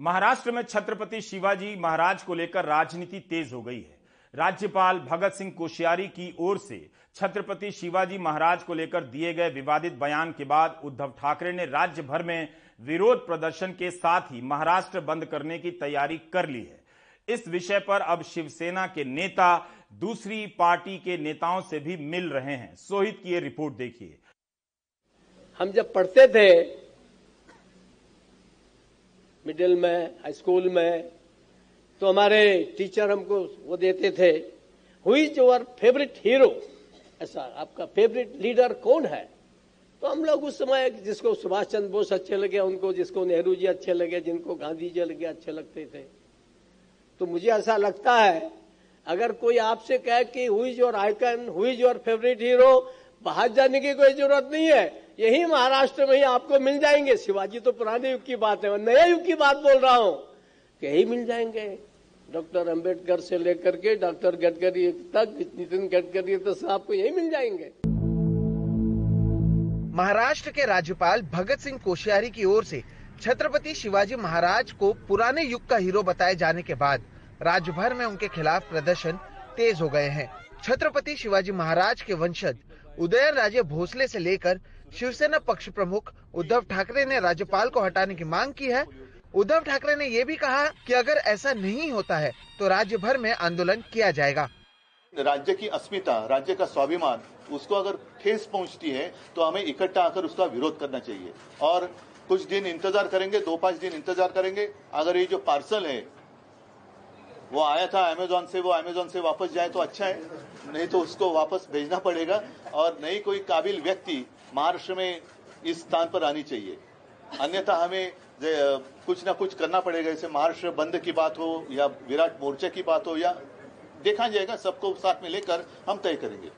महाराष्ट्र में छत्रपति शिवाजी महाराज को लेकर राजनीति तेज हो गई है। राज्यपाल भगत सिंह कोश्यारी की ओर से छत्रपति शिवाजी महाराज को लेकर दिए गए विवादित बयान के बाद उद्धव ठाकरे ने राज्य भर में विरोध प्रदर्शन के साथ ही महाराष्ट्र बंद करने की तैयारी कर ली है। इस विषय पर अब शिवसेना के नेता दूसरी पार्टी के नेताओं से भी मिल रहे हैं। सोहित की ये रिपोर्ट देखिए। हम जब पढ़ते थे मिडिल में स्कूल में। तो हमारे टीचर हमको वो देते थे हुई योर फेवरेट हीरो ऐसा आपका फेवरेट लीडर कौन है? तो हम लोग उस समय जिसको सुभाष चंद्र बोस अच्छे लगे, उनको जिसको नेहरू जी अच्छे लगे, जिनको गांधी जी लगे अच्छे लगते थे। तो मुझे ऐसा लगता है, अगर कोई आपसे कहे कि who's your icon who's your favourite hero बाहर जाने की कोई ज़रूरत नहीं है। यही महाराष्ट्र में ही आपको मिल जाएँगे। शिवाजी तो पुराने युग की बात है मैं नए युग की बात बोल रहा हूँ। यही मिल जाएँगे। डॉक्टर अंबेडकर से लेकर के डॉक्टर गडकरी तक, नितिन गडकरी तक तो आपको यही मिल जाएँगे। महाराष्ट्र के राज्यपाल भगत सिंह कोश्यारी की ओर से छत्रपति शिवाजी महाराज को पुराने युग का हीरो बताए जाने के बाद राज्य भर में उनके खिलाफ प्रदर्शन तेज हो गए हैं। छत्रपति शिवाजी महाराज के वंशज उदयन राजे भोसले से लेकर शिवसेना पक्ष प्रमुख उद्धव ठाकरे ने राज्यपाल को हटाने की मांग की है। उद्धव ठाकरे ने ये भी कहा कि अगर ऐसा नहीं होता है तो राज्य भर में आंदोलन किया जाएगा। राज्य की अस्मिता, राज्य का स्वाभिमान, उसको अगर ठेस पहुँचती है तो हमें इकट्ठा आकर उसका विरोध करना चाहिए। और कुछ दिन इंतज़ार करेंगे, दो पाँच दिन इंतज़ार करेंगे। अगर ये जो पार्सल है वो आया था अमेजोन से, वो अमेजोन से वापस जाए तो अच्छा है। नहीं तो उसको वापस भेजना पड़ेगा और नई कोई काबिल व्यक्ति महाराष्ट्र में इस स्थान पर आनी चाहिए। अन्यथा हमें कुछ ना कुछ करना पड़ेगा। जैसे महाराष्ट्र बंद की बात हो या विराट मोर्चा की बात हो या देखा जाएगा, सबको साथ में लेकर हम तय करेंगे।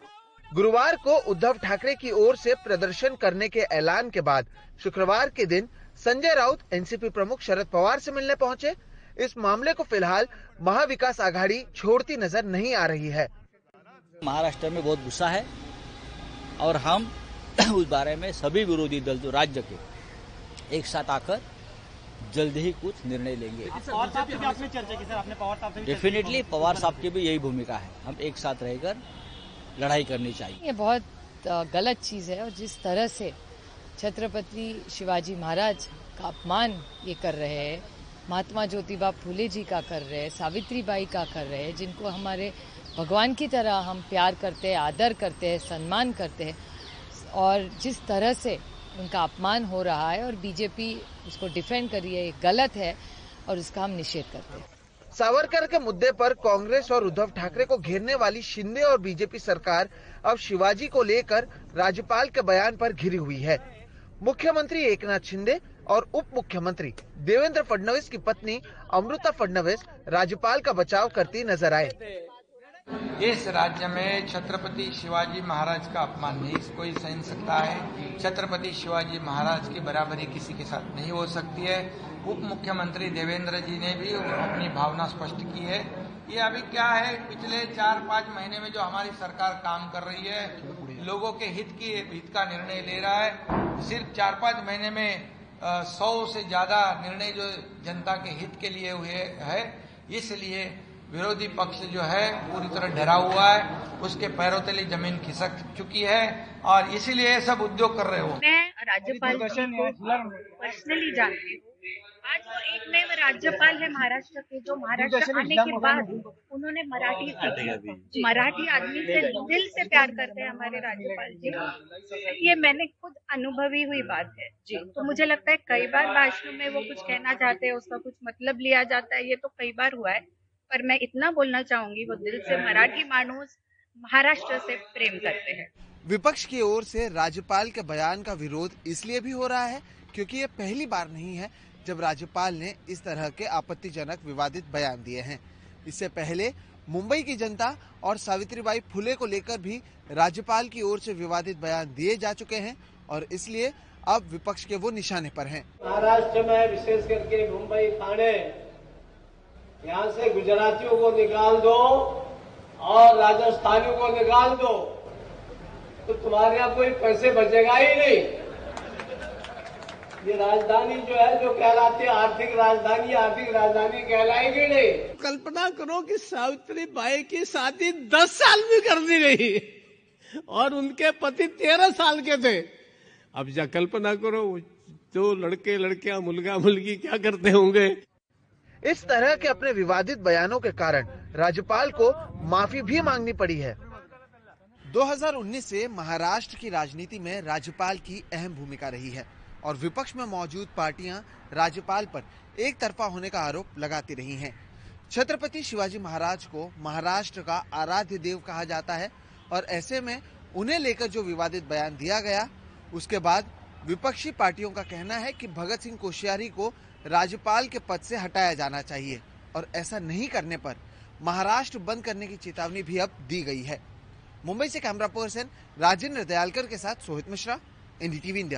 गुरुवार को उद्धव ठाकरे की ओर से प्रदर्शन करने के ऐलान के बाद शुक्रवार के दिन संजय राउत एनसीपी प्रमुख शरद पवार से मिलने पहुँचे। इस मामले को फ़िलहाल महाविकास आघाड़ी छोड़ती नज़र नहीं आ रही है। महाराष्ट्र में बहुत गुस्सा है और हम उस बारे में सभी विरोधी दल जो राज्य के एक साथ आकर जल्द ही कुछ निर्णय लेंगे। डेफिनेटली पवार साहब की भी यही भूमिका है। हम एक साथ रहकर लड़ाई करनी चाहिए। ये बहुत गलत चीज़ है और जिस तरह से छत्रपति शिवाजी महाराज का अपमान ये कर रहे हैं महात्मा ज्योतिबा फूले जी का कर रहे हैं सावित्री बाई का कर रहे हैं, जिनको हमारे भगवान की तरह हम प्यार करते हैं, आदर करते हैं, सम्मान करते हैं और जिस तरह से उनका अपमान हो रहा है और बीजेपी उसको डिफेंड कर रही है, ये गलत है और उसका हम निषेध करते हैं। सावरकर के मुद्दे पर कांग्रेस और उद्धव ठाकरे को घेरने वाली शिंदे और बीजेपी सरकार अब शिवाजी को लेकर राज्यपाल के बयान पर घिरी हुई है। मुख्यमंत्री एकनाथ शिंदे और उप मुख्यमंत्री देवेंद्र फडणवीस की पत्नी अमृता फडणवीस राज्यपाल का बचाव करती नज़र आए। इस राज्य में छत्रपति शिवाजी महाराज का अपमान नहीं, कोई सहन सकता है। छत्रपति शिवाजी महाराज की बराबरी किसी के साथ नहीं हो सकती है। उप मुख्यमंत्री देवेंद्र जी ने भी अपनी भावना स्पष्ट की है। ये अभी क्या है, पिछले चार पाँच महीने में जो हमारी सरकार काम कर रही है, लोगों के हित की, हित का निर्णय ले रहा है। सिर्फ़ चार पाँच महीने में सौ से ज़्यादा निर्णय जो जनता के हित के लिए हुए है, इसलिए विरोधी पक्ष जो है, पूरी तरह डरा हुआ है, उसके पैरों तले ज़मीन खिसक चुकी है, और इसीलिए सब उद्योग कर रहे हो। राज्यपाल पर्सनली जानती हूँ। आज वो एक नए राज्यपाल है महाराष्ट्र के जो महाराष्ट्र आने के बाद उन्होंने मराठी सीखी। मराठी आदमी से दिल से प्यार करते हैं हमारे राज्यपाल जी। ये मैंने खुद अनुभवी हुई बात है। जी। तो मुझे लगता है कई बार भाषणों में वो कुछ कहना चाहते हैं उसका कुछ मतलब लिया जाता है ये तो कई बार हुआ है। पर मैं इतना बोलना चाहूँगी वो दिल से मराठी मानूस महाराष्ट्र से प्रेम करते हैं। विपक्ष की ओर से राज्यपाल के बयान का विरोध इसलिए भी हो रहा है क्योंकि ये पहली बार नहीं है जब राज्यपाल ने इस तरह के आपत्तिजनक विवादित बयान दिए हैं इससे पहले मुंबई की जनता और सावित्रीबाई फुले को लेकर भी राज्यपाल की ओर से विवादित बयान दिए जा चुके हैं और इसलिए अब विपक्ष के वो निशाने पर हैं। महाराष्ट्र में विशेष करके मुंबई थाने, यहाँ से गुजरातियों को निकाल दो और राजस्थानियों को निकाल दो तो तुम्हारे यहाँ कोई पैसे बचेगा ही नहीं। ये राजधानी जो है जो कहलाती है आर्थिक राजधानी आर्थिक राजधानी कहलाएगी नहीं। कल्पना करो कि सावित्री बाई की शादी दस साल में कर दी गई और उनके पति तेरह साल के थे। अब जा कल्पना करो जो लड़के लड़कियाँ मुलगा मुलगी क्या करते होंगे? इस तरह के अपने विवादित बयानों के कारण राज्यपाल को माफ़ी भी मांगनी पड़ी है। 2019 से महाराष्ट्र की राजनीति में राज्यपाल की अहम भूमिका रही है और विपक्ष में मौजूद पार्टियाँ राज्यपाल पर एक तरफा होने का आरोप लगाती रही हैं। छत्रपति शिवाजी महाराज को महाराष्ट्र का आराध्य देव कहा जाता है और ऐसे में उन्हें लेकर जो विवादित बयान दिया गया, उसके बाद विपक्षी पार्टियों का कहना है कि भगत सिंह कोश्यारी को राज्यपाल के पद से हटाया जाना चाहिए और ऐसा नहीं करने पर महाराष्ट्र बंद करने की चेतावनी भी अब दी गई है मुंबई से कैमरा पर्सन राजेंद्र दयालकर के साथ सोहित मिश्रा एनडीटीवी इंडिया।